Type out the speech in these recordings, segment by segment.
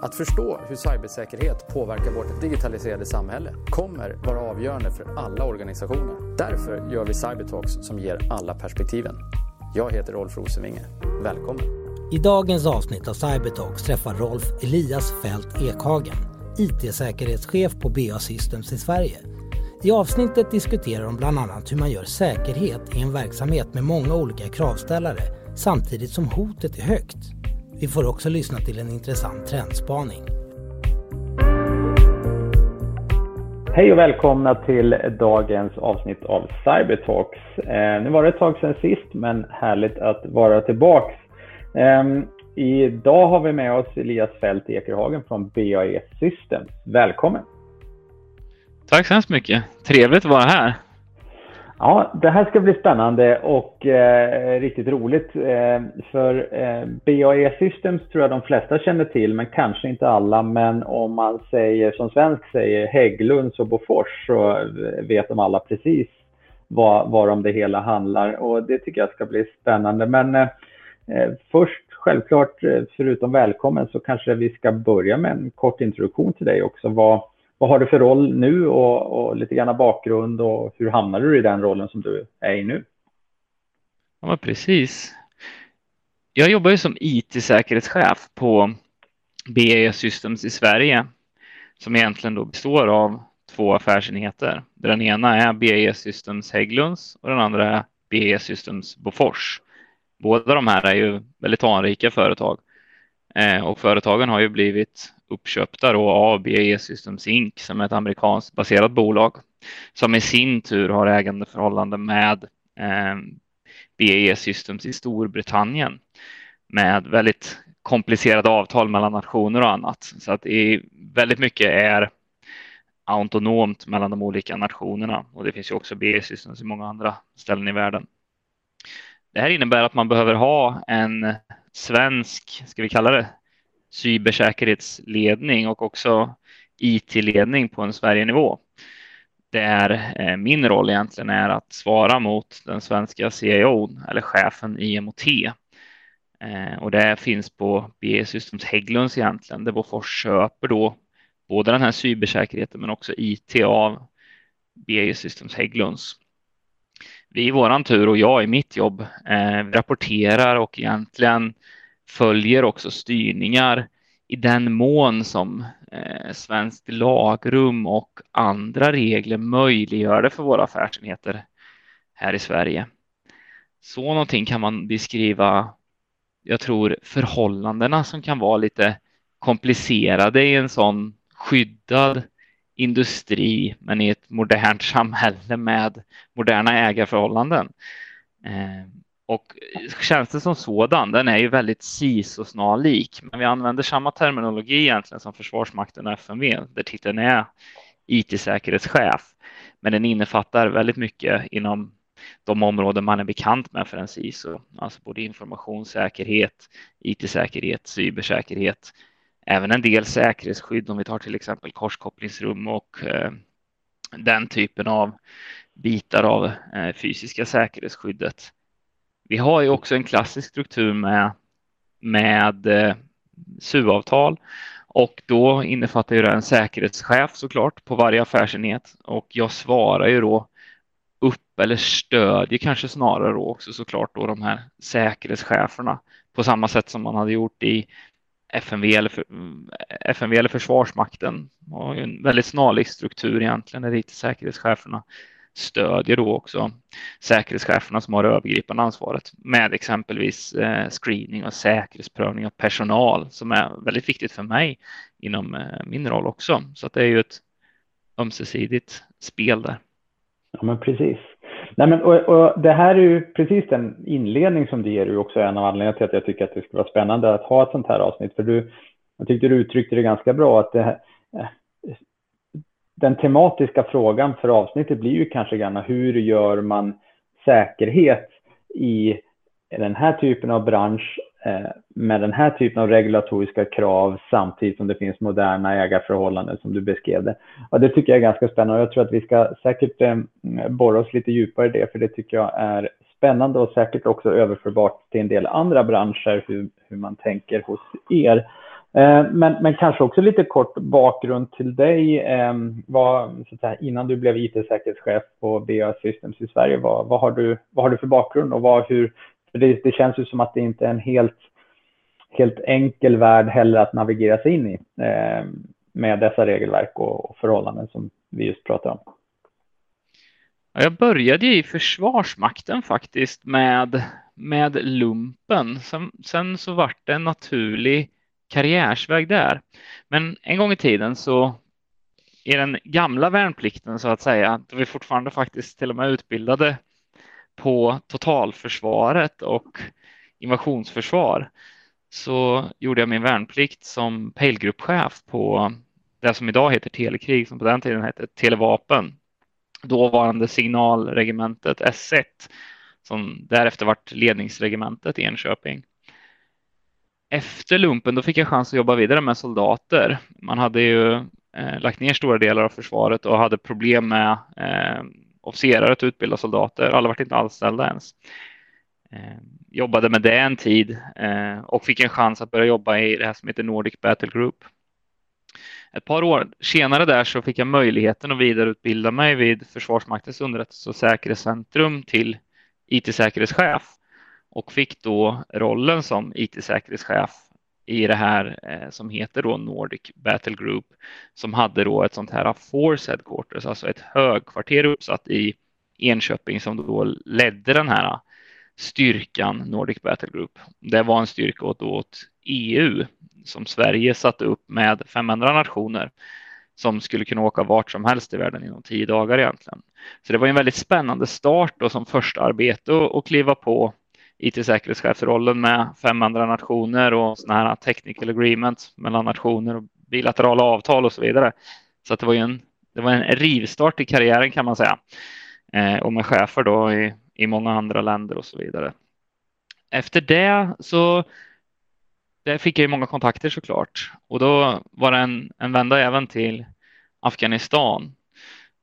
Att förstå hur cybersäkerhet påverkar vårt digitaliserade samhälle kommer vara avgörande för alla organisationer. Därför gör vi Cybertalks som ger alla perspektiven. Jag heter Rolf Rosenvinge. Välkommen! I dagens avsnitt av Cybertalks träffar Rolf Elias Fält Ekhagen, IT-säkerhetschef på BA Systems i Sverige. I avsnittet diskuterar de bland annat hur man gör säkerhet i en verksamhet med många olika kravställare samtidigt som hotet är högt. Vi får också lyssna till en intressant trendspaning. Hej och välkomna till dagens avsnitt av Cybertalks. Eh, nu var det ett tag sedan sist, men härligt att vara tillbaks. Eh, idag har vi med oss Elias Fält Ekerhagen från BAE Systems. Välkommen! Tack så hemskt mycket. Trevligt att vara här. Ja, det här ska bli spännande och eh, riktigt roligt. Eh, för eh, BAE Systems tror jag de flesta känner till, men kanske inte alla. Men om man säger som svensk säger Hägglunds och Bofors så eh, vet de alla precis vad, varom det hela handlar och det tycker jag ska bli spännande. Men eh, eh först självklart, eh, förutom välkommen, så kanske vi ska börja med en kort introduktion till dig också. Vad, vad har du för roll nu och, och lite grann bakgrund och hur hamnade du i den rollen som du är i nu? Ja, men precis. Jag jobbar ju som IT-säkerhetschef på BAE Systems i Sverige som egentligen då består av två affärsenheter. Den ena är BAE Systems Hägglunds och den andra är BAE Systems Bofors. Båda de här är ju väldigt anrika företag eh, och företagen har ju blivit uppköpta då av BAE Systems Inc. som är ett amerikanskt baserat bolag som i sin tur har ägandeförhållande med eh, BAE Systems i Storbritannien med väldigt komplicerade avtal mellan nationer och annat. Så att i, väldigt mycket är autonomt mellan de olika nationerna och det finns ju också BAE Systems i många andra ställen i världen. Det här innebär att man behöver ha en svensk, ska vi kalla det, cybersäkerhetsledning och också IT-ledning på en Sverigenivå. Där eh, min roll egentligen är att svara mot den svenska CIO eller chefen i MOT. Eh, och det finns på BE Systems Hägglunds egentligen, där Bofors köper då både den här cybersäkerheten men också IT av BE Systems Hägglunds. Vi i våran tur och jag i mitt jobb eh, rapporterar och egentligen följer också styrningar i den mån som eh, svenskt lagrum och andra regler möjliggör det för våra affärsenheter här i Sverige. Så någonting kan man beskriva, jag tror förhållandena som kan vara lite komplicerade i en sån skyddad industri men i ett modernt samhälle med moderna ägarförhållanden. Eh, och tjänsten som sådan, den är ju väldigt CISO-snarlik, men vi använder samma terminologi egentligen som Försvarsmakten och FMV, där titeln är IT-säkerhetschef. Men den innefattar väldigt mycket inom de områden man är bekant med för en CISO, alltså både informationssäkerhet, IT-säkerhet, cybersäkerhet, även en del säkerhetsskydd om vi tar till exempel korskopplingsrum och eh, den typen av bitar av eh, fysiska säkerhetsskyddet. Vi har ju också en klassisk struktur med, med eh, SU-avtal och då innefattar ju det en säkerhetschef såklart på varje affärsenhet och jag svarar ju då upp eller stödjer kanske snarare då också såklart då de här säkerhetscheferna på samma sätt som man hade gjort i FMV eller, för, mm, FMV eller Försvarsmakten. Och en väldigt snarlik struktur egentligen där IT-säkerhetscheferna stödjer då också säkerhetscheferna som har det övergripande ansvaret med exempelvis eh, screening och säkerhetsprövning av personal som är väldigt viktigt för mig inom eh, min roll också. Så att det är ju ett ömsesidigt spel där. Ja, men precis. Nej, men, och, och, det här är ju precis den inledning som du ger är också en av anledningarna till att jag tycker att det skulle vara spännande att ha ett sånt här avsnitt. För du, jag tyckte du uttryckte det ganska bra att det, eh, den tematiska frågan för avsnittet blir ju kanske gärna hur gör man säkerhet i den här typen av bransch Eh, med den här typen av regulatoriska krav samtidigt som det finns moderna ägarförhållanden som du beskrev det. Och det tycker jag är ganska spännande och jag tror att vi ska säkert eh, borra oss lite djupare i det för det tycker jag är spännande och säkert också överförbart till en del andra branscher hur, hur man tänker hos er. Eh, men, men kanske också lite kort bakgrund till dig. Eh, vad, så att säga, innan du blev IT-säkerhetschef på BA Systems i Sverige, vad, vad, har, du, vad har du för bakgrund och vad, hur, för det, det känns ju som att det inte är en helt, helt enkel värld heller att navigera sig in i eh, med dessa regelverk och, och förhållanden som vi just pratar om. Jag började i Försvarsmakten faktiskt med, med lumpen. Sen, sen så vart det en naturlig karriärsväg där. Men en gång i tiden så i den gamla värnplikten så att säga, då vi fortfarande faktiskt till och med utbildade på totalförsvaret och invasionsförsvar så gjorde jag min värnplikt som pejlgruppchef på det som idag heter Telekrig, som på den tiden hette Televapen. Dåvarande signalregementet S1 som därefter vart ledningsregementet i Enköping efter lumpen då fick jag chans att jobba vidare med soldater. Man hade ju eh, lagt ner stora delar av försvaret och hade problem med eh, officerare att utbilda soldater. Alla var inte anställda ens. Eh, jobbade med det en tid eh, och fick en chans att börja jobba i det här som heter Nordic Battle Group. Ett par år senare där så fick jag möjligheten att vidareutbilda mig vid Försvarsmaktens underrättelse och säkerhetscentrum till IT-säkerhetschef och fick då rollen som IT-säkerhetschef i det här eh, som heter då Nordic Battle Group som hade då ett sånt här Force Headquarters, alltså ett högkvarter uppsatt i Enköping som då ledde den här styrkan Nordic Battle Group. Det var en styrka åt, åt EU som Sverige satte upp med 500 nationer som skulle kunna åka vart som helst i världen inom tio dagar egentligen. Så det var en väldigt spännande start då som första arbete och kliva på IT-säkerhetschefsrollen med 500 nationer och sådana här technical agreements mellan nationer och bilaterala avtal och så vidare. Så att det var ju en, det var en rivstart i karriären kan man säga. Eh, och med chefer då i, i många andra länder och så vidare. Efter det så där fick jag ju många kontakter såklart och då var det en, en vända även till Afghanistan.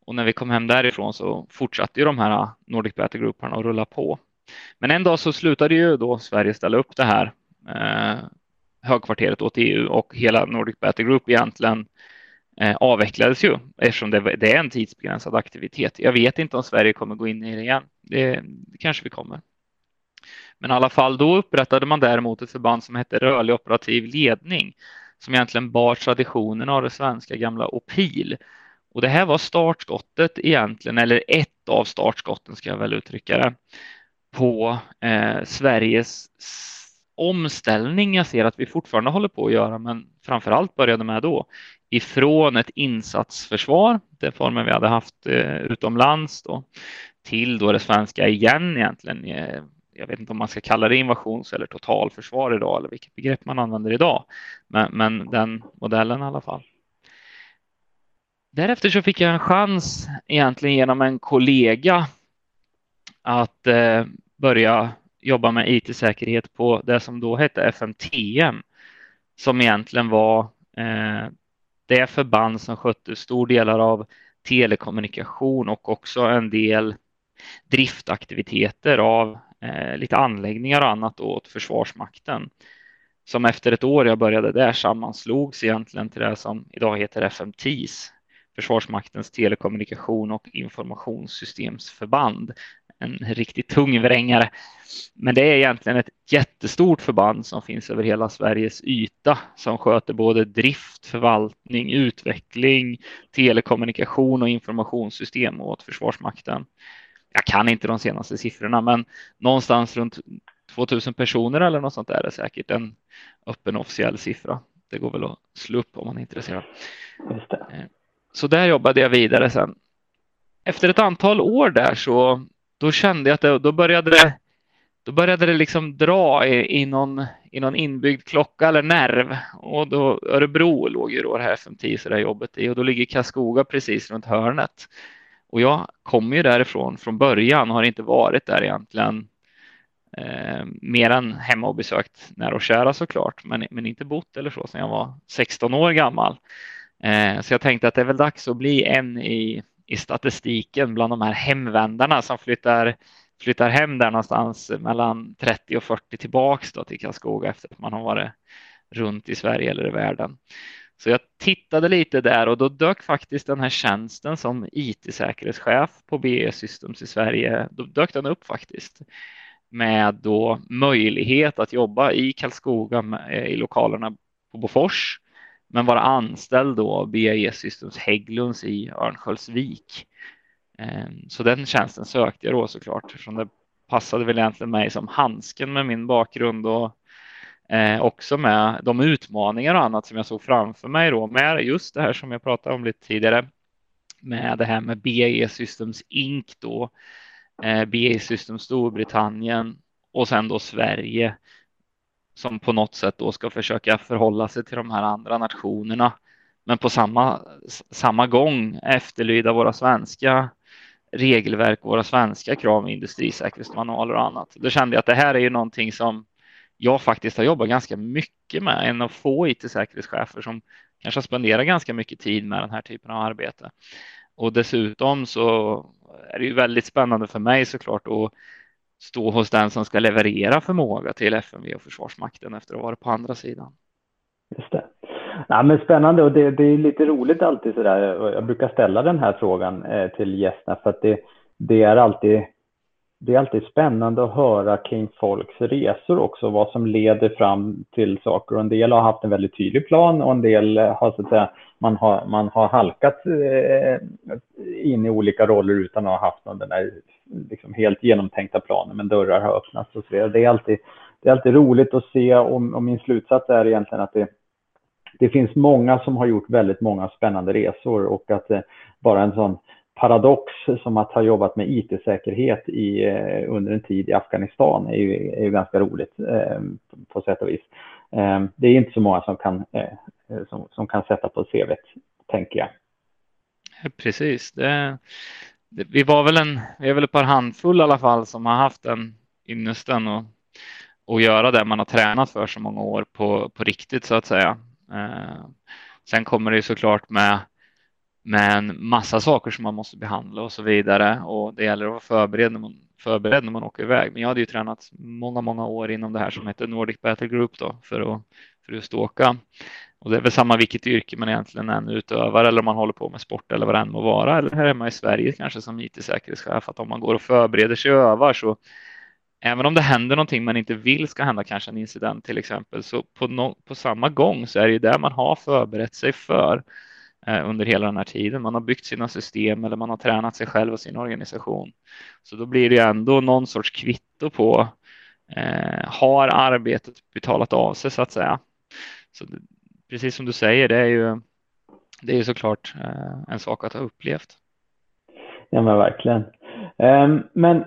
Och när vi kom hem därifrån så fortsatte ju de här Nordic Battle Grouparna att rulla på. Men en dag så slutade ju då Sverige ställa upp det här eh, högkvarteret åt EU och hela Nordic Battle Group egentligen eh, avvecklades ju eftersom det, det, är en tidsbegränsad aktivitet. Jag vet inte om Sverige kommer gå in i det igen. Det, det kanske vi kommer. Men i alla fall, då upprättade man däremot ett förband som hette rörlig operativ ledning som egentligen bar traditionen av det svenska gamla OPIL. Och det här var startskottet egentligen, eller ett av startskotten ska jag väl uttrycka det, på eh, Sveriges omställning jag ser att vi fortfarande håller på att göra, men framför allt började med då ifrån ett insatsförsvar, den formen vi hade haft eh, utomlands då, till då det svenska igen egentligen. Eh, jag vet inte om man ska kalla det invasions eller totalförsvar idag eller vilket begrepp man använder idag, men, men den modellen i alla fall. Därefter så fick jag en chans egentligen genom en kollega att eh, börja jobba med IT-säkerhet på det som då hette FMTM, som egentligen var eh, det förband som skötte stor delar av telekommunikation och också en del driftaktiviteter av eh, lite anläggningar och annat åt Försvarsmakten. Som efter ett år jag började där sammanslogs egentligen till det som idag heter FMTIS, Försvarsmaktens telekommunikation och informationssystemsförband, en riktigt tung vrängare. Men det är egentligen ett jättestort förband som finns över hela Sveriges yta som sköter både drift, förvaltning, utveckling, telekommunikation och informationssystem åt Försvarsmakten. Jag kan inte de senaste siffrorna, men någonstans runt 2000 personer eller något sånt där är säkert en öppen officiell siffra. Det går väl att slå upp om man är intresserad. Eh, så där jobbade jag vidare sen. Efter ett antal år där så då kände jag att det, då började det, då började det liksom dra i, i, någon, i någon inbyggd klocka eller nerv. Och då Örebro låg ju då det här FM10 så det jobbet i och då ligger Karlskoga precis runt hörnet. Och jag kommer ju därifrån från början och har inte varit där egentligen eh, mer än hemma och besökt nära och kära såklart, men, men inte bott eller så sedan jag var 16 år gammal. Eh, så jag tänkte att det är väl dags att bli en i i statistiken bland de här hemvändarna som flyttar, flyttar hem där någonstans mellan 30 och 40 tillbaks då till Karlskoga efter att man har varit, runt i Sverige eller i världen. Så jag tittade lite där och då dök faktiskt den här tjänsten som IT-säkerhetschef på BE Systems i Sverige, då dök den upp faktiskt med då möjlighet att jobba i Karlskoga eh, i lokalerna på Bofors, men vara anställd då av BAE Systems Hägglunds i Örnsköldsvik. Ehm, så den tjänsten sökte jag då såklart eftersom det passade väl egentligen mig som handsken med min bakgrund och eh, också med de utmaningar och annat som jag såg framför mig då med just det här som jag pratade om lite tidigare med det här med BAE Systems Inc då, eh, BAE Systems Storbritannien och sen då Sverige som på något sätt då ska försöka förhålla sig till de här andra nationerna men på samma, samma gång efterlyda våra svenska regelverk, våra svenska krav, industrisäkerhetsmanualer och annat. Då kände jag att det här är ju någonting som jag faktiskt har jobbat ganska mycket med, en av få IT-säkerhetschefer som kanske spenderar ganska mycket tid med den här typen av arbete. Och dessutom så är det ju väldigt spännande för mig såklart att stå hos den som ska leverera förmåga till FMV och Försvarsmakten efter att ha varit på andra sidan. Just det. Ja, men spännande och det, det är lite roligt alltid sådär. Jag brukar ställa den här frågan eh, till gästerna för att det, det, är alltid, det är alltid spännande att höra kring folks resor också, vad som leder fram till saker. Och en del har haft en väldigt tydlig plan och en del har så att säga, man har, man har halkat eh, in i olika roller utan att ha haft någon, den där liksom helt genomtänkta planen, men dörrar har öppnats och så vidare. Det är alltid, det är alltid roligt att se och, och min slutsats är egentligen att det det finns många som har gjort väldigt många spännande resor och att eh, bara en sån paradox som att ha jobbat med IT-säkerhet i, eh, under en tid i Afghanistan är ju, är ju ganska roligt eh, på sätt och vis. Eh, det är inte så många som kan, eh, som, som, kan sätta på CV, tänker jag. Eh, precis. Det, det, vi var väl en, vi är väl ett par handfull i alla fall som har haft den ynnesten och, och göra det man har tränat för så många år på, på riktigt så att säga. Eh, sen kommer det ju såklart med med en massa saker som man måste behandla och så vidare och det gäller att vara förberedd när man, förberedd när man åker iväg. Men jag hade ju tränat många, många år inom det här som heter Nordic Battle Group då för att, för att åka. Och det är väl samma vilket yrke man egentligen än utövar eller om man håller på med sport eller vad det än må vara. Eller här hemma i Sverige kanske som IT-säkerhetschef att om man går och förbereder sig och övar så även om det händer någonting man inte vill ska hända, kanske en incident till exempel, så på, no på samma gång så är det ju det man har förberett sig för Eh, under hela den här tiden. Man har byggt sina system eller man har tränat sig själv och sin organisation. Så då blir det ändå någon sorts kvitto på eh, har arbetet betalat av sig så att säga. Så det, precis som du säger, det är ju det är såklart eh, en sak att ha upplevt. Ja, men verkligen. Um, men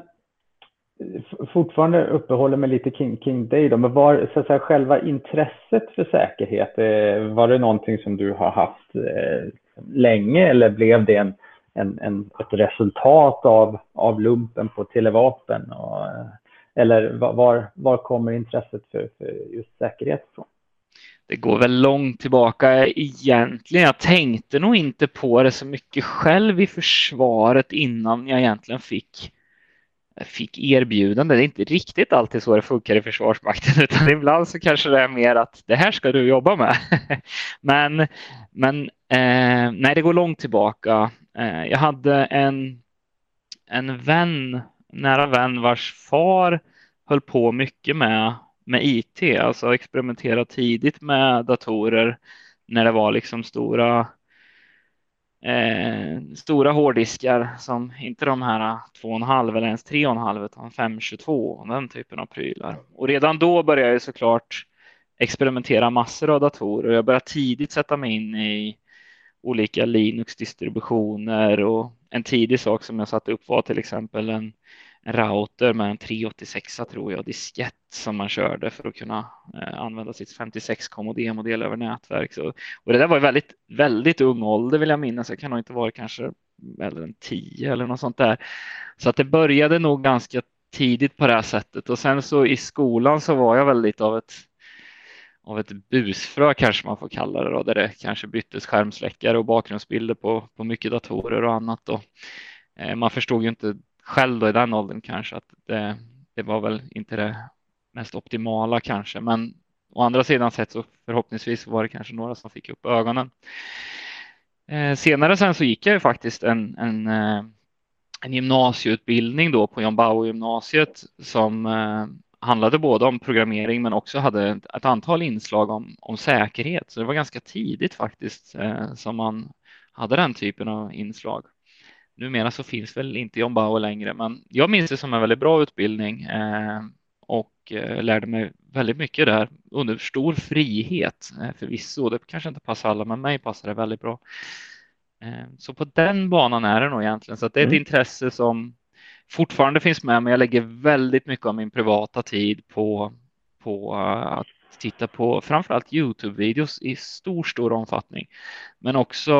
fortfarande uppehåller mig lite kring, kring dig då, men var så att säga, själva intresset för säkerhet, eh, var det någonting som du har haft eh, länge eller blev det en, en, en, ett resultat av, av lumpen på televapen? Och, eh, eller var, var kommer intresset för, för just säkerhet ifrån? Det går väl långt tillbaka egentligen. Jag tänkte nog inte på det så mycket själv i försvaret innan jag egentligen fick fick erbjudande. Det är inte riktigt alltid så det funkar i Försvarsmakten, utan ibland så kanske det är mer att det här ska du jobba med. men men eh, nej, det går långt tillbaka. Eh, jag hade en, en vän, nära vän vars far höll på mycket med, med IT, alltså experimentera tidigt med datorer när det var liksom stora eh, stora hårddiskar som inte de här 2,5 eller ens 3,5 utan 522 och den typen av prylar. Och redan då började jag såklart experimentera massor av datorer. Jag började tidigt sätta mig in i olika Linux-distributioner och en tidig sak som jag satte upp var till exempel en en router med en 386 tror jag diskett som man körde för att kunna eh, använda sitt 56k modemodell över nätverk. Så, och det där var ju väldigt, väldigt ung ålder vill jag minnas. Jag kan nog inte vara kanske äldre än 10 eller något sånt där. Så att det började nog ganska tidigt på det här sättet och sen så i skolan så var jag väl lite av ett av ett busfrö kanske man får kalla det då, där det kanske byttes skärmsläckare och bakgrundsbilder på, på mycket datorer och annat. Då. Eh, man förstod ju inte själv då i den åldern kanske att det, det var väl inte det mest optimala kanske, men å andra sidan sett så förhoppningsvis var det kanske några som fick upp ögonen. Eh, senare sen så gick jag ju faktiskt en, en, eh, en gymnasieutbildning då på John Bauer gymnasiet som eh, handlade både om programmering men också hade ett, ett, antal inslag om, om säkerhet. Så det var ganska tidigt faktiskt eh, som man hade den typen av inslag. Numera så finns väl inte John Bauer längre, men jag minns det som en väldigt bra utbildning eh, och eh, lärde mig väldigt mycket där under stor frihet eh, förvisso. Det kanske inte passar alla, men mig passar det väldigt bra. Eh, så på den banan är det nog egentligen så att det är ett mm. intresse som fortfarande finns med, men jag lägger väldigt mycket av min privata tid på, på att titta på framförallt Youtube-videos i stor, stor omfattning, men också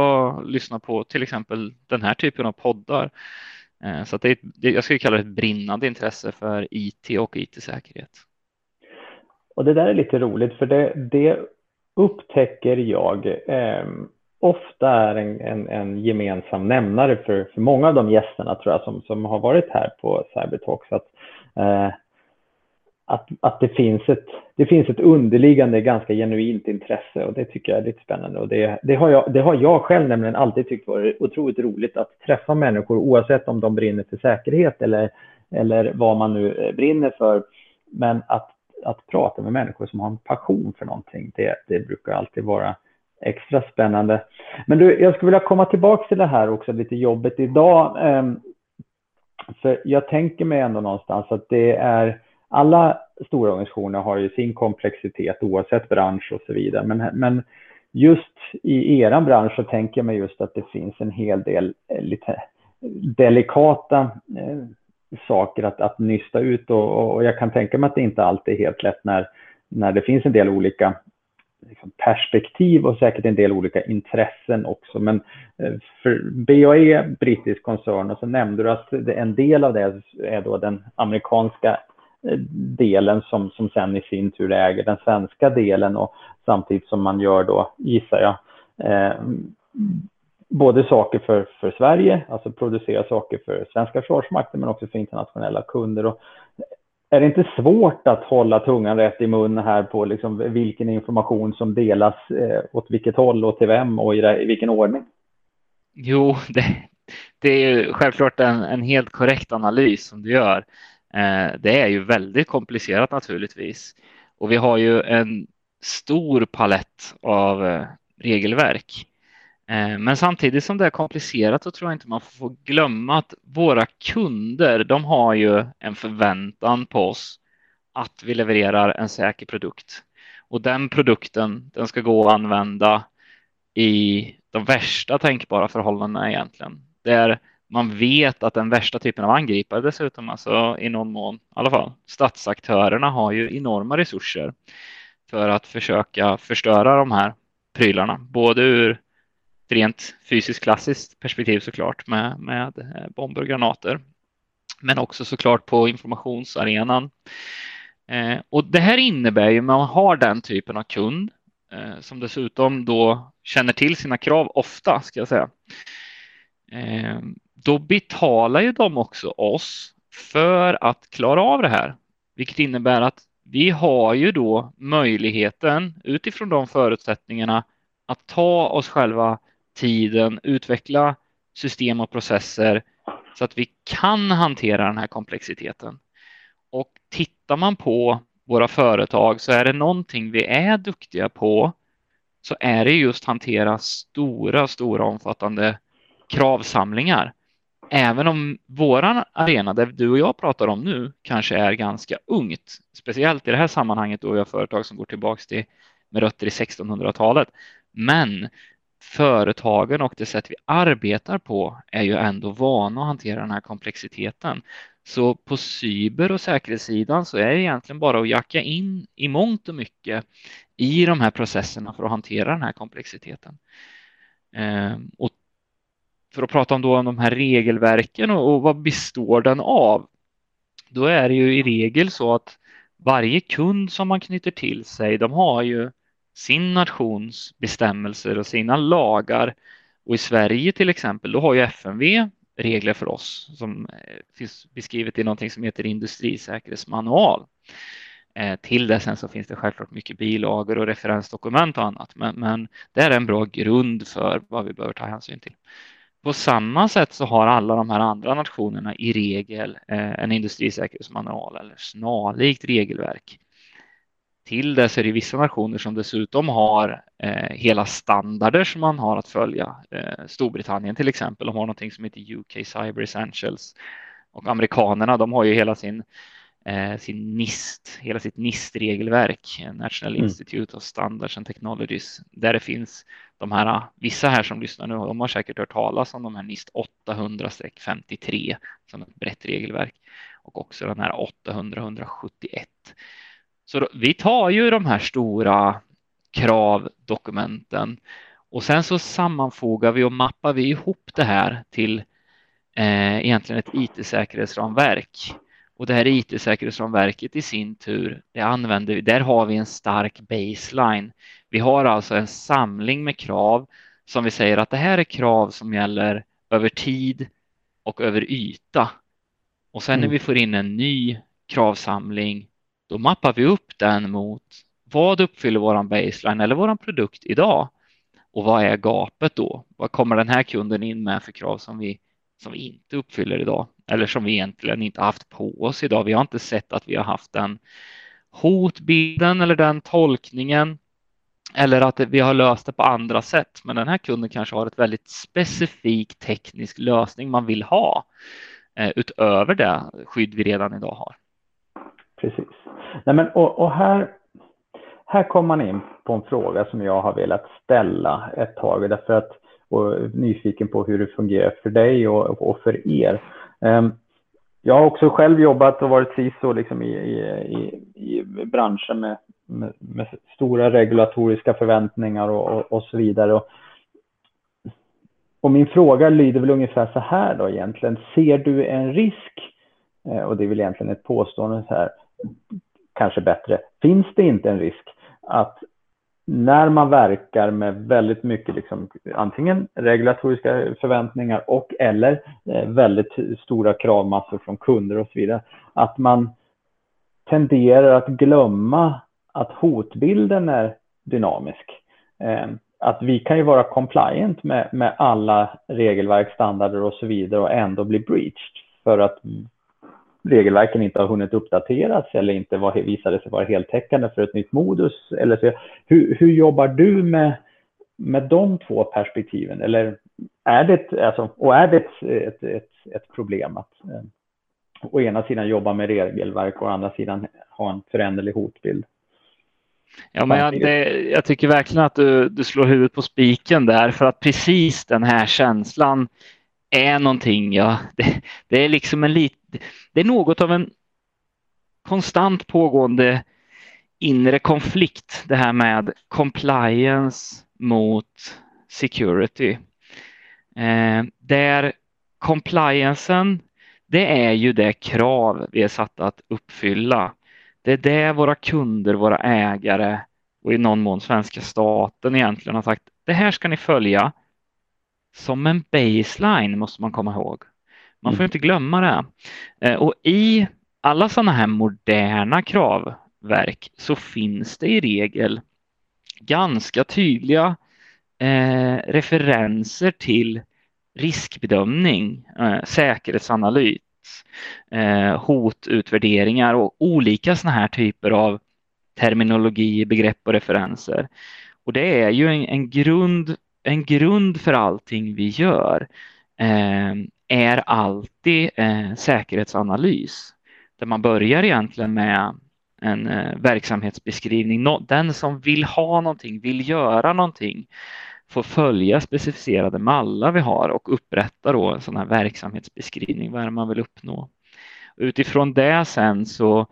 lyssna på till exempel den här typen av poddar. Eh, så att det är, jag skulle kalla det ett brinnande intresse för IT och IT-säkerhet. Och det där är lite roligt för det, det upptäcker jag eh, ofta är en, en, en, gemensam nämnare för, för många av de gästerna tror jag som, som har varit här på Cybertalks. Att, eh, att, att det, finns ett, det finns ett underliggande ganska genuint intresse och det tycker jag är lite spännande. Och det, det, har jag, det har jag själv nämligen alltid tyckt varit otroligt roligt att träffa människor oavsett om de brinner för säkerhet eller, eller vad man nu eh, brinner för. Men att, att prata med människor som har en passion för någonting, det, det brukar alltid vara extra spännande. Men du, jag skulle vilja komma tillbaka till det här också, lite jobbet idag. Ehm, för jag tänker mig ändå någonstans att det är alla stora organisationer har ju sin komplexitet oavsett bransch och så vidare. Men, men just i er bransch så tänker jag mig just att det finns en hel del eh, lite delikata eh, saker att, att nysta ut och, och, jag kan tänka mig att det inte alltid är helt lätt när, när det finns en del olika liksom, perspektiv och säkert en del olika intressen också. Men eh, för BAE, brittisk koncern, och så nämnde du att en del av det är då den amerikanska delen som, som sen i sin tur äger den svenska delen och samtidigt som man gör då, gissar jag, eh, både saker för, för Sverige, alltså producera saker för svenska försvarsmakten men också för internationella kunder. Och är det inte svårt att hålla tungan rätt i mun här på liksom vilken information som delas eh, åt vilket håll och till vem och i, det, i vilken ordning? Jo, det, det är självklart en, en helt korrekt analys som du gör. Eh, det är ju väldigt komplicerat naturligtvis och vi har ju en stor palett av eh, regelverk. Eh, men samtidigt som det är komplicerat så tror jag inte man får glömma att våra kunder, de har ju en förväntan på oss att vi levererar en säker produkt. Och den produkten, den ska gå att använda i de värsta tänkbara förhållandena egentligen. Där man vet att den värsta typen av angripare dessutom, alltså i någon mån, i alla fall, statsaktörerna har ju enorma resurser för att försöka förstöra de här prylarna, både ur rent fysiskt klassiskt perspektiv såklart med, med eh, bomber och granater, men också såklart på informationsarenan. Eh, och det här innebär ju, man har den typen av kund eh, som dessutom då känner till sina krav ofta, ska jag säga. Eh, då betalar ju de också oss för att klara av det här, vilket innebär att vi har ju då möjligheten utifrån de förutsättningarna att ta oss själva tiden, utveckla system och processer så att vi kan hantera den här komplexiteten. Och tittar man på våra företag så är det någonting vi är duktiga på så är det just hantera stora, stora omfattande kravsamlingar även om våran arena, där du och jag pratar om nu, kanske är ganska ungt, speciellt i det här sammanhanget då vi har företag som går tillbaks till med rötter i 1600-talet. Men företagen och det sätt vi arbetar på är ju ändå vana att hantera den här komplexiteten. Så på cyber och säkerhetssidan så är det egentligen bara att jacka in i mångt och mycket i de här processerna för att hantera den här komplexiteten. Ehm, och för att prata om, då om de här regelverken och, och vad består den av? Då är det ju i regel så att varje kund som man knyter till sig, de har ju sin nations bestämmelser och sina lagar. Och i Sverige till exempel, då har ju FMV regler för oss som eh, finns beskrivet i någonting som heter industrisäkerhetsmanual. Eh, till det sen så finns det självklart mycket bilagor och referensdokument och annat, men, men det är en bra grund för vad vi behöver ta hänsyn till. På samma sätt så har alla de här andra nationerna i regel eh, en industrisäkerhetsmanual eller snarlikt regelverk. Till det så är det vissa nationer som dessutom har eh, hela standarder som man har att följa. Eh, Storbritannien till exempel, de har någonting som heter UK Cyber Essentials och amerikanerna, de har ju hela sin sin NIST, hela sitt NIST-regelverk, National mm. Institute of Standards and Technologies, där det finns de här, vissa här som lyssnar nu, de har säkert hört talas om de här NIST 800-53 som ett brett regelverk och också den här 800-171. Så då, vi tar ju de här stora kravdokumenten och sen så sammanfogar vi och mappar vi ihop det här till eh, egentligen ett IT-säkerhetsramverk och det här IT-säkerhetsramverket i sin tur, det använder vi, där har vi en stark baseline. Vi har alltså en samling med krav som vi säger att det här är krav som gäller över tid och över yta. Och sen mm. när vi får in en ny kravsamling, då mappar vi upp den mot vad uppfyller våran baseline eller våran produkt idag? Och vad är gapet då? Vad kommer den här kunden in med för krav som vi, som vi inte uppfyller idag? Eller som vi egentligen inte haft på oss idag. Vi har inte sett att vi har haft den hotbilden eller den tolkningen eller att vi har löst det på andra sätt. Men den här kunden kanske har ett väldigt specifik teknisk lösning man vill ha eh, utöver det skydd vi redan idag har. Precis. Nej, men, och, och här, här kommer man in på en fråga som jag har velat ställa ett tag därför att och nyfiken på hur det fungerar för dig och, och för er. Ehm, jag har också själv jobbat och varit CISO liksom i, i, i, branscher med, med, med, stora regulatoriska förväntningar och, och, och så vidare. Och, och, min fråga lyder väl ungefär så här då egentligen. Ser du en risk, eh, och det är väl egentligen ett påstående så här, kanske bättre, finns det inte en risk att när man verkar med väldigt mycket liksom, antingen regulatoriska förväntningar och eller eh, väldigt stora kravmassor från kunder och så vidare, att man tenderar att glömma att hotbilden är dynamisk. Eh, att vi kan ju vara compliant med, med alla regelverk, standarder och så vidare och ändå bli breached för att regelverken inte har hunnit uppdateras eller inte var, visade sig vara heltäckande för ett nytt modus. Eller så. Hur, hur jobbar du med, med de två perspektiven? Eller är det, alltså, och är det ett, ett, ett, ett problem att eh, å ena sidan jobba med regelverk och å andra sidan ha en föränderlig hotbild? Ja, men jag, det, jag tycker verkligen att du, du slår huvudet på spiken där för att precis den här känslan är någonting, ja, det, det är liksom en lit, det är något av en konstant pågående inre konflikt det här med compliance mot security. Eh, där compliancen, det är ju det krav vi är satta att uppfylla. Det är det våra kunder, våra ägare och i någon mån svenska staten egentligen har sagt. Det här ska ni följa som en baseline måste man komma ihåg. Man får mm. inte glömma det. Eh, och i alla sådana här moderna kravverk så finns det i regel ganska tydliga eh, referenser till riskbedömning, eh, säkerhetsanalys, eh, hotutvärderingar och olika sådana här typer av terminologi, begrepp och referenser. Och det är ju en, en grund en grund för allting vi gör eh, är alltid eh, säkerhetsanalys. Där man börjar egentligen med en eh, verksamhetsbeskrivning. Den som vill ha någonting, vill göra någonting får följa specificerade mallar vi har och upprätta då en sån här verksamhetsbeskrivning. Vad är det man vill uppnå? Utifrån det sen så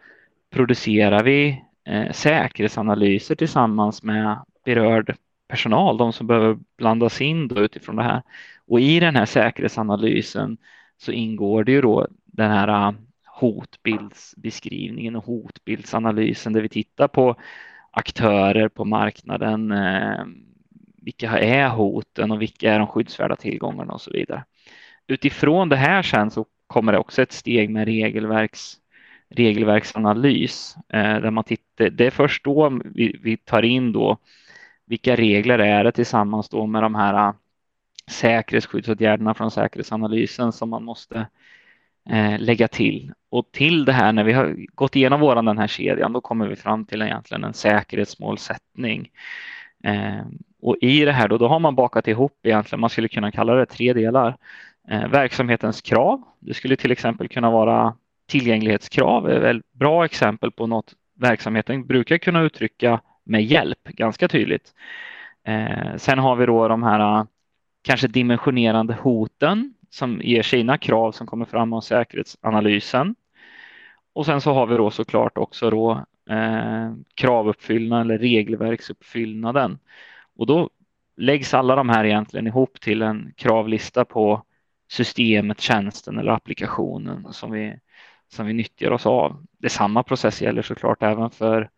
producerar vi eh, säkerhetsanalyser tillsammans med berörd personal, de som behöver blandas in då utifrån det här. Och i den här säkerhetsanalysen så ingår det ju då den här äh, hotbildsbeskrivningen och hotbildsanalysen där vi tittar på aktörer på marknaden. Äh, vilka är hoten och vilka är de skyddsvärda tillgångarna och så vidare. Utifrån det här sen så kommer det också ett steg med regelverks regelverksanalys äh, där man tittar. Det är först då vi, vi tar in då vilka regler är det tillsammans då med de här äh, säkerhetsskyddsåtgärderna från säkerhetsanalysen som man måste eh, lägga till. Och till det här när vi har gått igenom våran den här kedjan, då kommer vi fram till egentligen en säkerhetsmålsättning. Eh, och i det här då, då har man bakat ihop egentligen, man skulle kunna kalla det tre delar. Eh, verksamhetens krav, det skulle till exempel kunna vara tillgänglighetskrav, är väl bra exempel på något verksamheten brukar kunna uttrycka med hjälp ganska tydligt. Eh, sen har vi då de här eh, kanske dimensionerande hoten som ger sina krav som kommer fram av säkerhetsanalysen. Och sen så har vi då såklart också då eh, kravuppfyllnad eller regelverksuppfyllnaden. Och då läggs alla de här egentligen ihop till en kravlista på systemet, tjänsten eller applikationen som vi, som vi nyttjar oss av. Det samma process gäller såklart även för,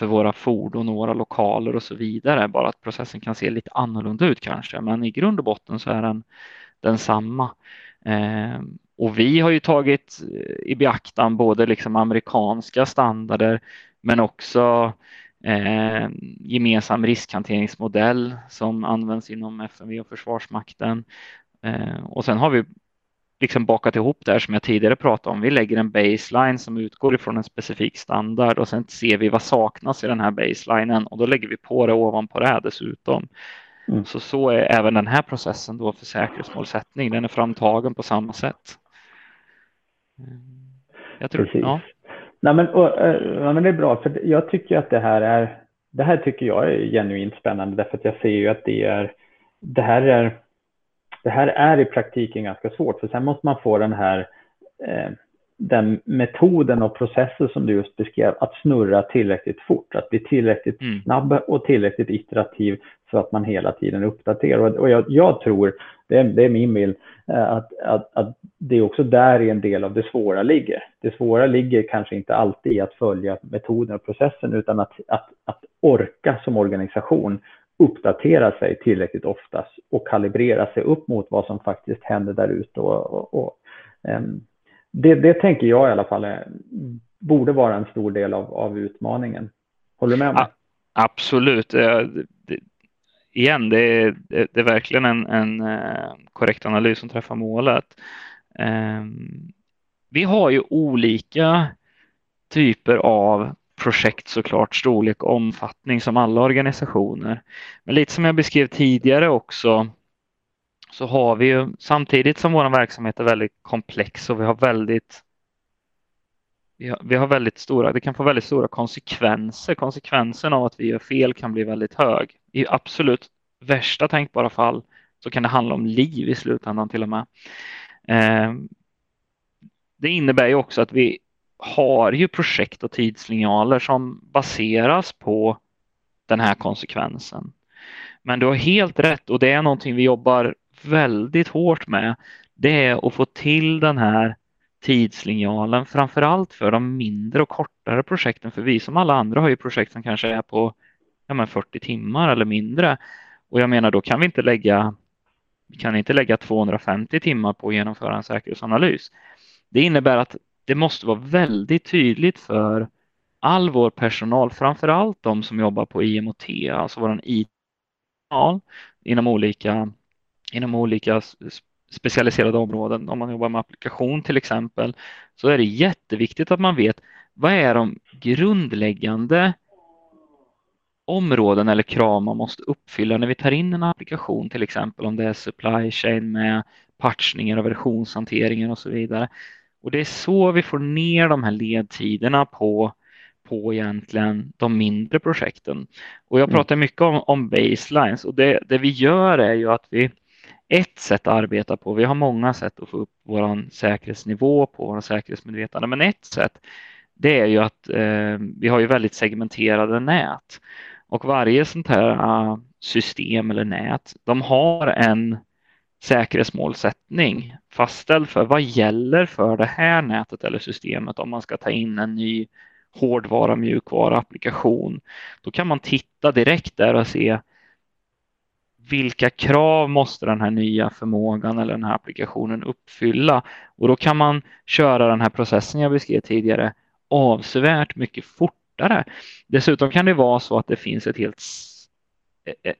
för våra fordon och våra lokaler och så vidare, bara att processen kan se lite annorlunda ut kanske, men i grund och botten så är den densamma. Eh, och vi har ju tagit eh, i beaktan både liksom amerikanska standarder men också eh, gemensam riskhanteringsmodell som används inom FMV och Försvarsmakten. Eh, och sen har vi liksom bakat ihop det här som jag tidigare pratade om. Vi lägger en baseline som utgår ifrån en specifik standard och sen ser vi vad saknas i den här baselinen och då lägger vi på det ovanpå det dessutom. Mm. Så så är även den här processen då för säkerhetsmålsättning. Den är framtagen på samma sätt. Jag tror, Precis. ja. Nej, men, och, ja, men det är bra, för jag tycker att det här är det här tycker jag är genuint spännande därför att jag ser ju att det är det här är det här är i praktiken ganska svårt för sen måste man få den här eh, den metoden och processen som du just beskrev att snurra tillräckligt fort, att bli tillräckligt mm. snabb och tillräckligt iterativ så att man hela tiden uppdaterar. Och jag, jag tror, det är, det är, min bild, eh, att, att, att det är också där en del av det svåra ligger. Det svåra ligger kanske inte alltid i att följa metoden och processen utan att, att, att orka som organisation uppdatera sig tillräckligt ofta och kalibrera sig upp mot vad som faktiskt händer där ute. Och, och, och um, det, det tänker jag i alla fall är, borde vara en stor del av, av utmaningen. Håller du med mig? Absolut. Eh, det, igen, det är, det är verkligen en, en eh, korrekt analys som träffar målet. Ehm, vi har ju olika typer av projekt såklart, storlek och omfattning som alla organisationer. Men lite som jag beskrev tidigare också så har vi ju samtidigt som vår verksamhet är väldigt komplex och vi har väldigt vi har, vi har väldigt stora, det kan få väldigt stora konsekvenser. Konsekvensen av att vi gör fel kan bli väldigt hög. I absolut värsta tänkbara fall så kan det handla om liv i slutändan till och med. Eh, det innebär ju också att vi har ju projekt och tidslinjaler som baseras på den här konsekvensen. Men du har helt rätt och det är någonting vi jobbar väldigt hårt med. Det är att få till den här tidslinjalen, framför allt för de mindre och kortare projekten. För vi som alla andra har ju projekt som kanske är på ja, men 40 timmar eller mindre. Och jag menar, då kan vi inte lägga vi kan inte lägga 250 timmar på att genomföra en säkerhetsanalys. Det innebär att det måste vara väldigt tydligt för all vår personal, framför allt de som jobbar på IMOT, alltså vår IT-personal inom olika, inom olika specialiserade områden. Om man jobbar med applikation till exempel så är det jätteviktigt att man vet vad är de grundläggande områden eller krav man måste uppfylla när vi tar in en applikation, till exempel om det är supply chain med patchningar och versionshanteringar och så vidare. Och det är så vi får ner de här ledtiderna på, på egentligen de mindre projekten. Och jag mm. pratar mycket om, om baselines och det, det vi gör är ju att vi ett sätt att arbeta på, vi har många sätt att få upp vår säkerhetsnivå på, vår säkerhetsmedvetande, men ett sätt det är ju att eh, vi har ju väldigt segmenterade nät och varje sånt här uh, system eller nät, de har en säkerhetsmålsättning fastställd för vad gäller för det här nätet eller systemet om man ska ta in en ny hårdvara, mjukvara, applikation. Då kan man titta direkt där och se vilka krav måste den här nya förmågan eller den här applikationen uppfylla? Och då kan man köra den här processen jag beskrev tidigare avsevärt mycket fortare. Dessutom kan det vara så att det finns ett helt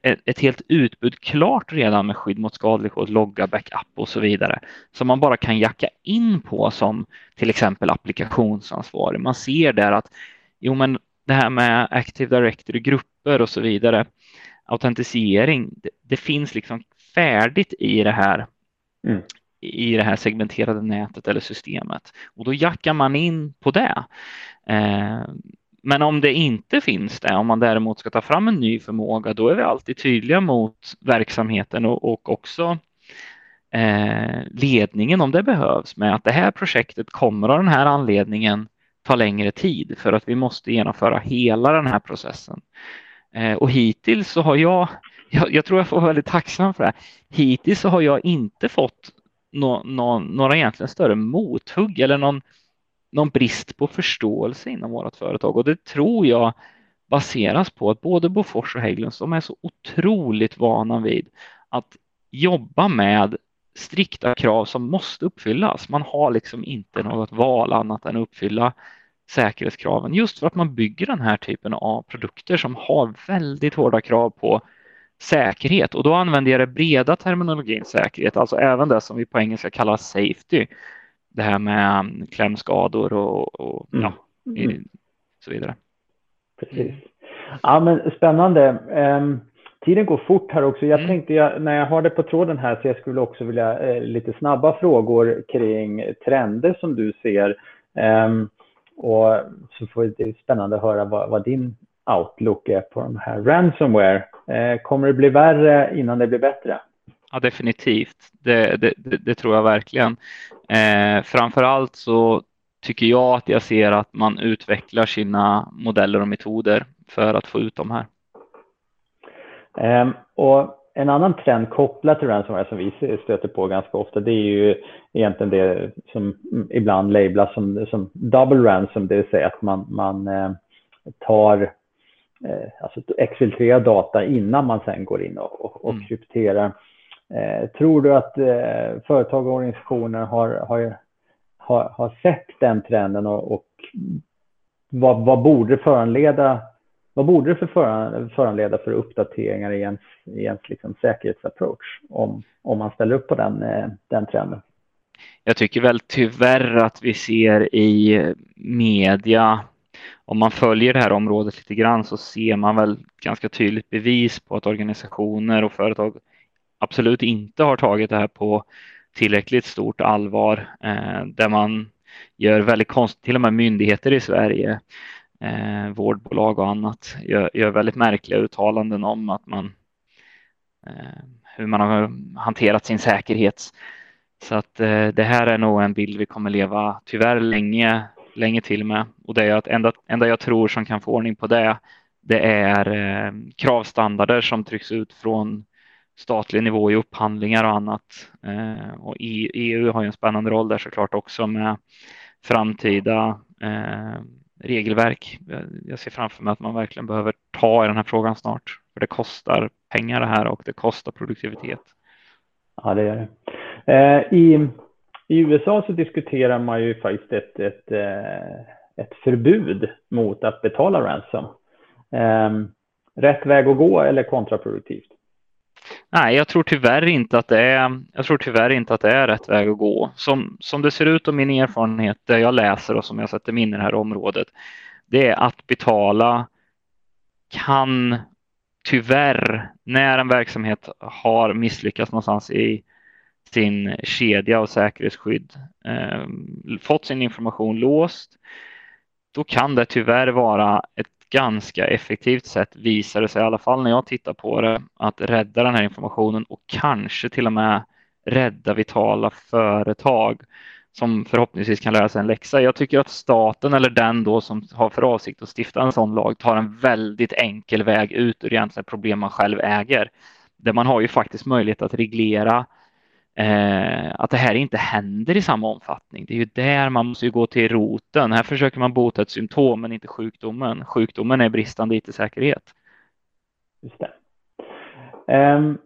ett, ett helt utbud klart redan med skydd mot skadlig kod, logga, backup och så vidare som man bara kan jacka in på som till exempel applikationsansvarig. Man ser där att jo, men det här med Active Directory grupper och så vidare, autentisering, det, det finns liksom färdigt i det här mm. i det här segmenterade nätet eller systemet och då jackar man in på det. Eh, men om det inte finns det, om man däremot ska ta fram en ny förmåga, då är vi alltid tydliga mot verksamheten och, och också eh, ledningen om det behövs med att det här projektet kommer av den här anledningen ta längre tid för att vi måste genomföra hela den här processen. Eh, och hittills så har jag, jag, jag tror jag får vara väldigt tacksam för det, hittills så har jag inte fått no, no, några egentligen större mothugg eller någon någon brist på förståelse inom vårt företag. Och det tror jag baseras på att både Bofors och Hägglunds de är så otroligt vana vid att jobba med strikta krav som måste uppfyllas. Man har liksom inte något val annat än att uppfylla säkerhetskraven. Just för att man bygger den här typen av produkter som har väldigt hårda krav på säkerhet. Och då använder jag det breda terminologin säkerhet, alltså även det som vi på engelska kallar safety det här med um, klämskador och, och mm. ja, mm. så vidare. Precis. Ja, men spännande. Um, tiden går fort här också. Jag mm. tänkte jag, när jag har det på tråden här så jag skulle också vilja eh, lite snabba frågor kring trender som du ser. Um, och så får det spännande att höra vad, vad, din outlook är på de här ransomware. Eh, kommer det bli värre innan det blir bättre? Ja, definitivt. Det, det, det, det tror jag verkligen. Eh, framför allt så tycker jag att jag ser att man utvecklar sina modeller och metoder för att få ut de här. Um, och en annan trend kopplat till ransomware som vi stöter på ganska ofta, det är ju egentligen det som ibland lablas som, som double ransom, det vill säga att man, man eh, tar eh, alltså exfiltrerar data innan man sen går in och, och, och mm. krypterar. Eh, tror du att eh, företag och organisationer har, har, har, har sett den trenden och, och vad, vad, borde det föranleda vad borde det för föranleda för uppdateringar i ens, i ens liksom säkerhetsapproach om, om man ställer upp på den, eh, den trenden? Jag tycker väl tyvärr att vi ser i media, om man följer det här området lite grann så ser man väl ganska tydligt bevis på att organisationer och företag absolut inte har tagit det här på tillräckligt stort allvar eh, där man gör väldigt konstigt, till och med myndigheter i Sverige, eh, vårdbolag och annat, gör, gör, väldigt märkliga uttalanden om att man eh, hur man har hanterat sin säkerhet. Så att eh, det här är nog en bild vi kommer leva tyvärr länge, länge till med och det är att enda, enda jag tror som kan få ordning på det, det är eh, kravstandarder som trycks ut från statlig nivå i upphandlingar och annat. Eh, och EU har ju en spännande roll där såklart också med framtida eh, regelverk. Jag ser framför mig att man verkligen behöver ta i den här frågan snart. För det kostar pengar det här och det kostar produktivitet. Ja, det gör det. Eh, I, I USA så diskuterar man ju faktiskt ett, ett, eh, ett förbud mot att betala ransom. Eh, rätt väg att gå eller kontraproduktivt? Nej, jag tror tyvärr inte att det är. Jag tror tyvärr inte att det är rätt väg att gå. Som, som det ser ut och min erfarenhet, det jag läser och som jag sätter mig in i det här området, det är att betala kan tyvärr, när en verksamhet har misslyckats någonstans i sin kedja av säkerhetsskydd, eh, fått sin information låst, då kan det tyvärr vara ett ganska effektivt sätt visar det sig i alla fall när jag tittar på det att rädda den här informationen och kanske till och med rädda vitala företag som förhoppningsvis kan lära sig en läxa. Jag tycker att staten eller den då som har för avsikt att stifta en sån lag tar en väldigt enkel väg ut ur egentligen problem man själv äger. Där man har ju faktiskt möjlighet att reglera eh, att det här inte händer i samma omfattning. Det är ju där man måste gå till roten. Här försöker man bota ett symptom men inte sjukdomen. Sjukdomen är bristande IT-säkerhet. Just det. Um,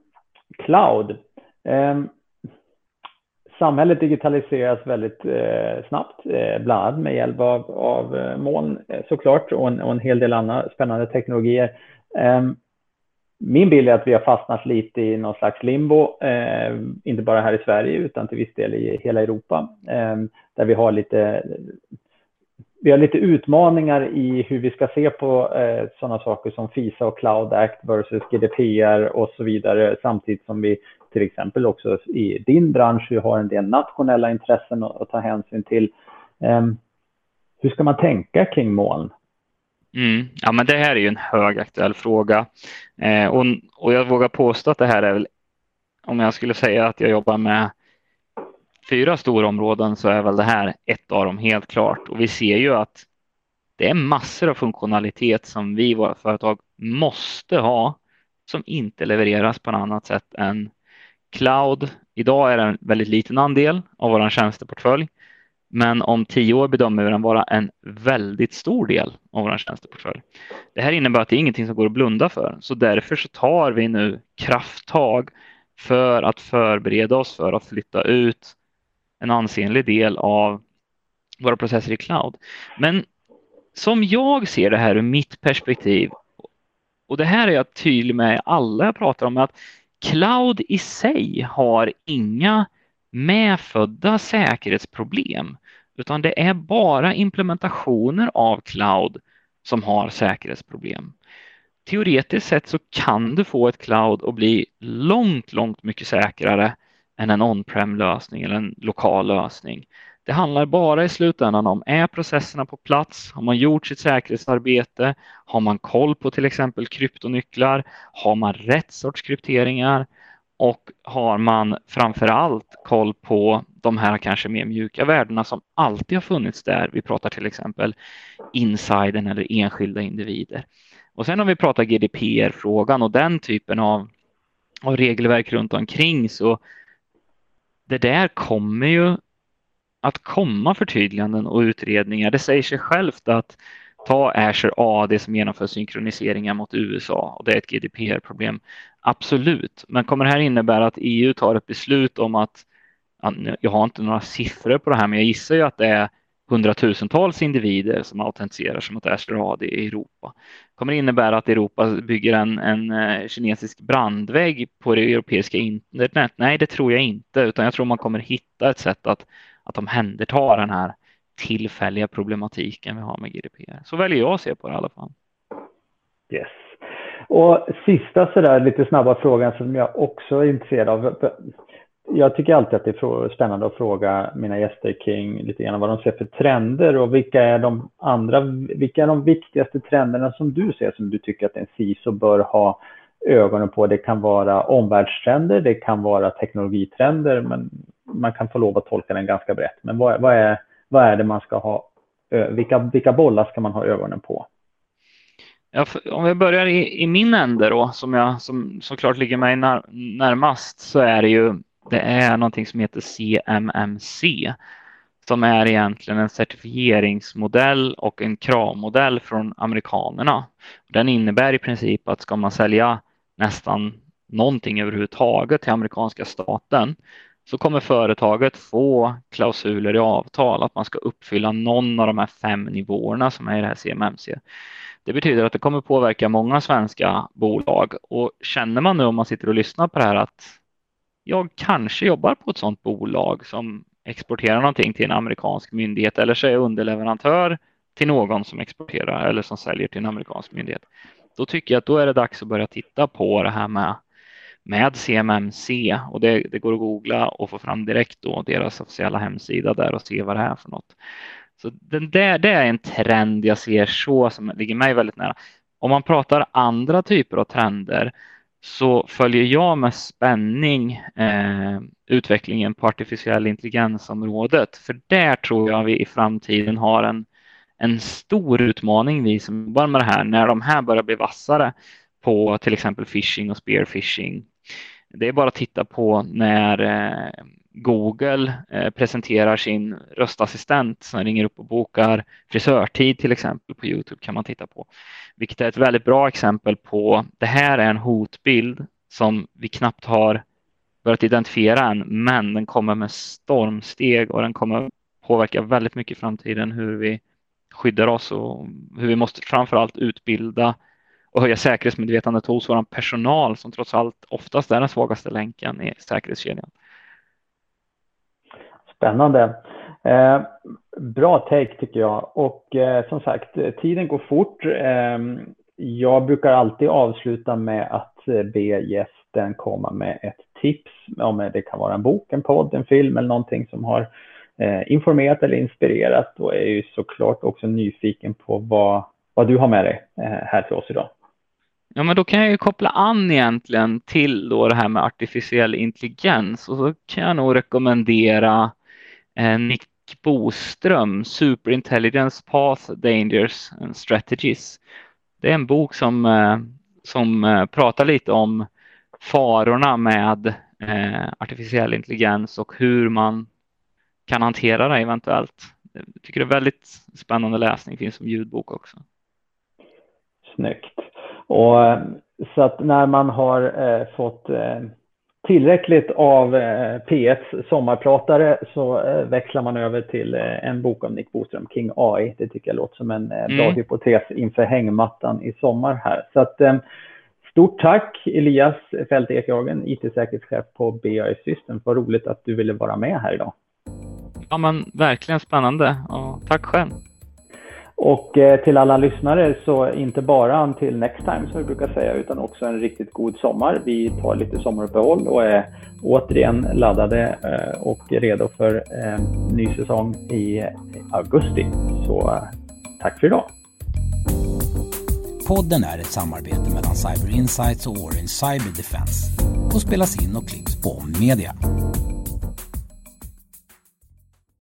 cloud. Um, samhället digitaliseras väldigt uh, snabbt, uh, bland annat med hjälp av, av uh, moln såklart och en, och en hel del andra spännande teknologier. Um, min bild är att vi har fastnat lite i någon slags limbo, eh, inte bara här i Sverige utan till viss del i hela Europa, eh, där vi har lite vi har lite utmaningar i hur vi ska se på eh, sådana saker som FISA och Cloud Act versus GDPR och så vidare, samtidigt som vi till exempel också i din bransch har en del nationella intressen att, att ta hänsyn till. Eh, hur ska man tänka kring moln? Mm. Ja, men det här är ju en högaktuell fråga eh, och, och jag vågar påstå att det här är väl, om jag skulle säga att jag jobbar med fyra stora områden så är väl det här ett av dem helt klart. Och vi ser ju att det är massor av funktionalitet som vi i våra företag måste ha som inte levereras på något annat sätt än cloud. Idag är det en väldigt liten andel av vår tjänsteportfölj, men om tio år bedömer vi den vara en väldigt stor del av vår tjänsteportfölj. Det här innebär att det är ingenting som går att blunda för, så därför så tar vi nu krafttag för att förbereda oss för att flytta ut en ansenlig del av våra processer i cloud. Men som jag ser det här ur mitt perspektiv, och det här är jag tydlig med alla jag pratar om, att cloud i sig har inga medfödda säkerhetsproblem, utan det är bara implementationer av cloud som har säkerhetsproblem. Teoretiskt sett så kan du få ett cloud att bli långt, långt mycket säkrare än en on-prem lösning eller en lokal lösning. Det handlar bara i slutändan om, är processerna på plats? Har man gjort sitt säkerhetsarbete? Har man koll på till exempel kryptonycklar? Har man rätt sorts krypteringar? Och har man framför allt koll på de här kanske mer mjuka värdena som alltid har funnits där? Vi pratar till exempel insidern eller enskilda individer. Och sen om vi pratar GDPR-frågan och den typen av, av regelverk runt omkring så det där kommer ju att komma förtydliganden och utredningar. Det säger sig självt att ta Azure AD som genomför synkroniseringar mot USA och det är ett GDPR-problem. Absolut, men kommer det här innebära att EU tar ett beslut om att jag har inte några siffror på det här, men jag gissar ju att det är hundratusentals individer som autentiserar sig mot Azure AD i Europa. Kommer det innebära att Europa bygger en, en eh, kinesisk brandvägg på det europeiska internet? Nej, det tror jag inte, utan jag tror man kommer hitta ett sätt att, att omhänderta den här tillfälliga problematiken vi har med GDPR. Så väljer jag att se på det i alla fall. Yes. Och sista sådär lite snabba frågan som jag också är intresserad av jag tycker alltid att det är spännande att fråga mina gäster kring lite grann vad de ser för trender och vilka är de andra, vilka är de viktigaste trenderna som du ser som du tycker att en CISO bör ha ögonen på. Det kan vara omvärldstrender, det kan vara teknologitrender, men man kan få lov att tolka den ganska brett. Men vad, vad är, vad är det man ska ha, vilka, vilka bollar ska man ha ögonen på? Ja, om vi börjar i, i, min ände då, som jag som såklart ligger mig när, närmast, så är det ju det är någonting som heter CMMC som är egentligen en certifieringsmodell och en kravmodell från amerikanerna. Den innebär i princip att ska man sälja nästan någonting överhuvudtaget till amerikanska staten så kommer företaget få klausuler i avtal att man ska uppfylla någon av de här fem nivåerna som är i det här CMMC. Det betyder att det kommer påverka många svenska bolag och känner man nu om man sitter och lyssnar på det här att jag kanske jobbar på ett sådant bolag som exporterar någonting till en amerikansk myndighet eller så är jag underleverantör till någon som exporterar eller som säljer till en amerikansk myndighet. Då tycker jag att då är det dags att börja titta på det här med, med CMMC och det, det går att googla och få fram direkt då deras officiella hemsida där och se vad det är för något. Så den där, det är en trend jag ser så som ligger mig väldigt nära. Om man pratar andra typer av trender så följer jag med spänning eh, utvecklingen på artificiell intelligensområdet. För där tror jag vi i framtiden har en, en stor utmaning, vi som jobbar med det här, när de här börjar bli vassare på till exempel phishing och spearfishing. Det är bara att titta på när eh, Google eh, presenterar sin röstassistent som ringer upp och bokar frisörtid till exempel på Youtube kan man titta på. Vilket är ett väldigt bra exempel på det här är en hotbild som vi knappt har börjat identifiera än, men den kommer med stormsteg och den kommer påverka väldigt mycket i framtiden hur vi skyddar oss och hur vi måste framförallt utbilda och höja säkerhetsmedvetandet hos vår personal som trots allt oftast är den svagaste länken i säkerhetskedjan. Spännande. Eh, bra take tycker jag. Och eh, som sagt, tiden går fort. Eh, jag brukar alltid avsluta med att eh, be gästen komma med ett tips. Om det kan vara en bok, en podd, en film eller någonting som har eh, informerat eller inspirerat. Då är jag ju såklart också nyfiken på vad, vad du har med dig eh, här till oss idag. Ja, men då kan jag ju koppla an egentligen till då det här med artificiell intelligens och så kan jag nog rekommendera eh, Nick Boström, Superintelligence Path Dangers and Strategies. Det är en bok som, eh, som eh, pratar lite om farorna med eh, artificiell intelligens och hur man kan hantera det eventuellt. Jag tycker det är väldigt spännande läsning, finns som ljudbok också. Snyggt. Och, så att när man har eh, fått eh, tillräckligt av eh, P1 sommarpratare så eh, växlar man över till eh, en bok av Nick Boström, King AI. Det tycker jag låter som en eh, bra mm. hypotes inför hängmattan i sommar här. Så att, stort tack Elias Fält Ekhagen, IT-säkerhetschef på BAI Systems. Vad roligt att du ville vara med här idag. Ja, men verkligen spännande och tack själv. Och eh, till alla lyssnare så inte bara till next time som vi brukar säga utan också en riktigt god sommar. Vi tar lite sommaruppehåll och är återigen laddade eh, och redo för eh, ny säsong i augusti. Så eh, tack för idag! Podden är ett samarbete mellan Cyber Insights och Orange Cyber Defense och spelas in och klipps på Media.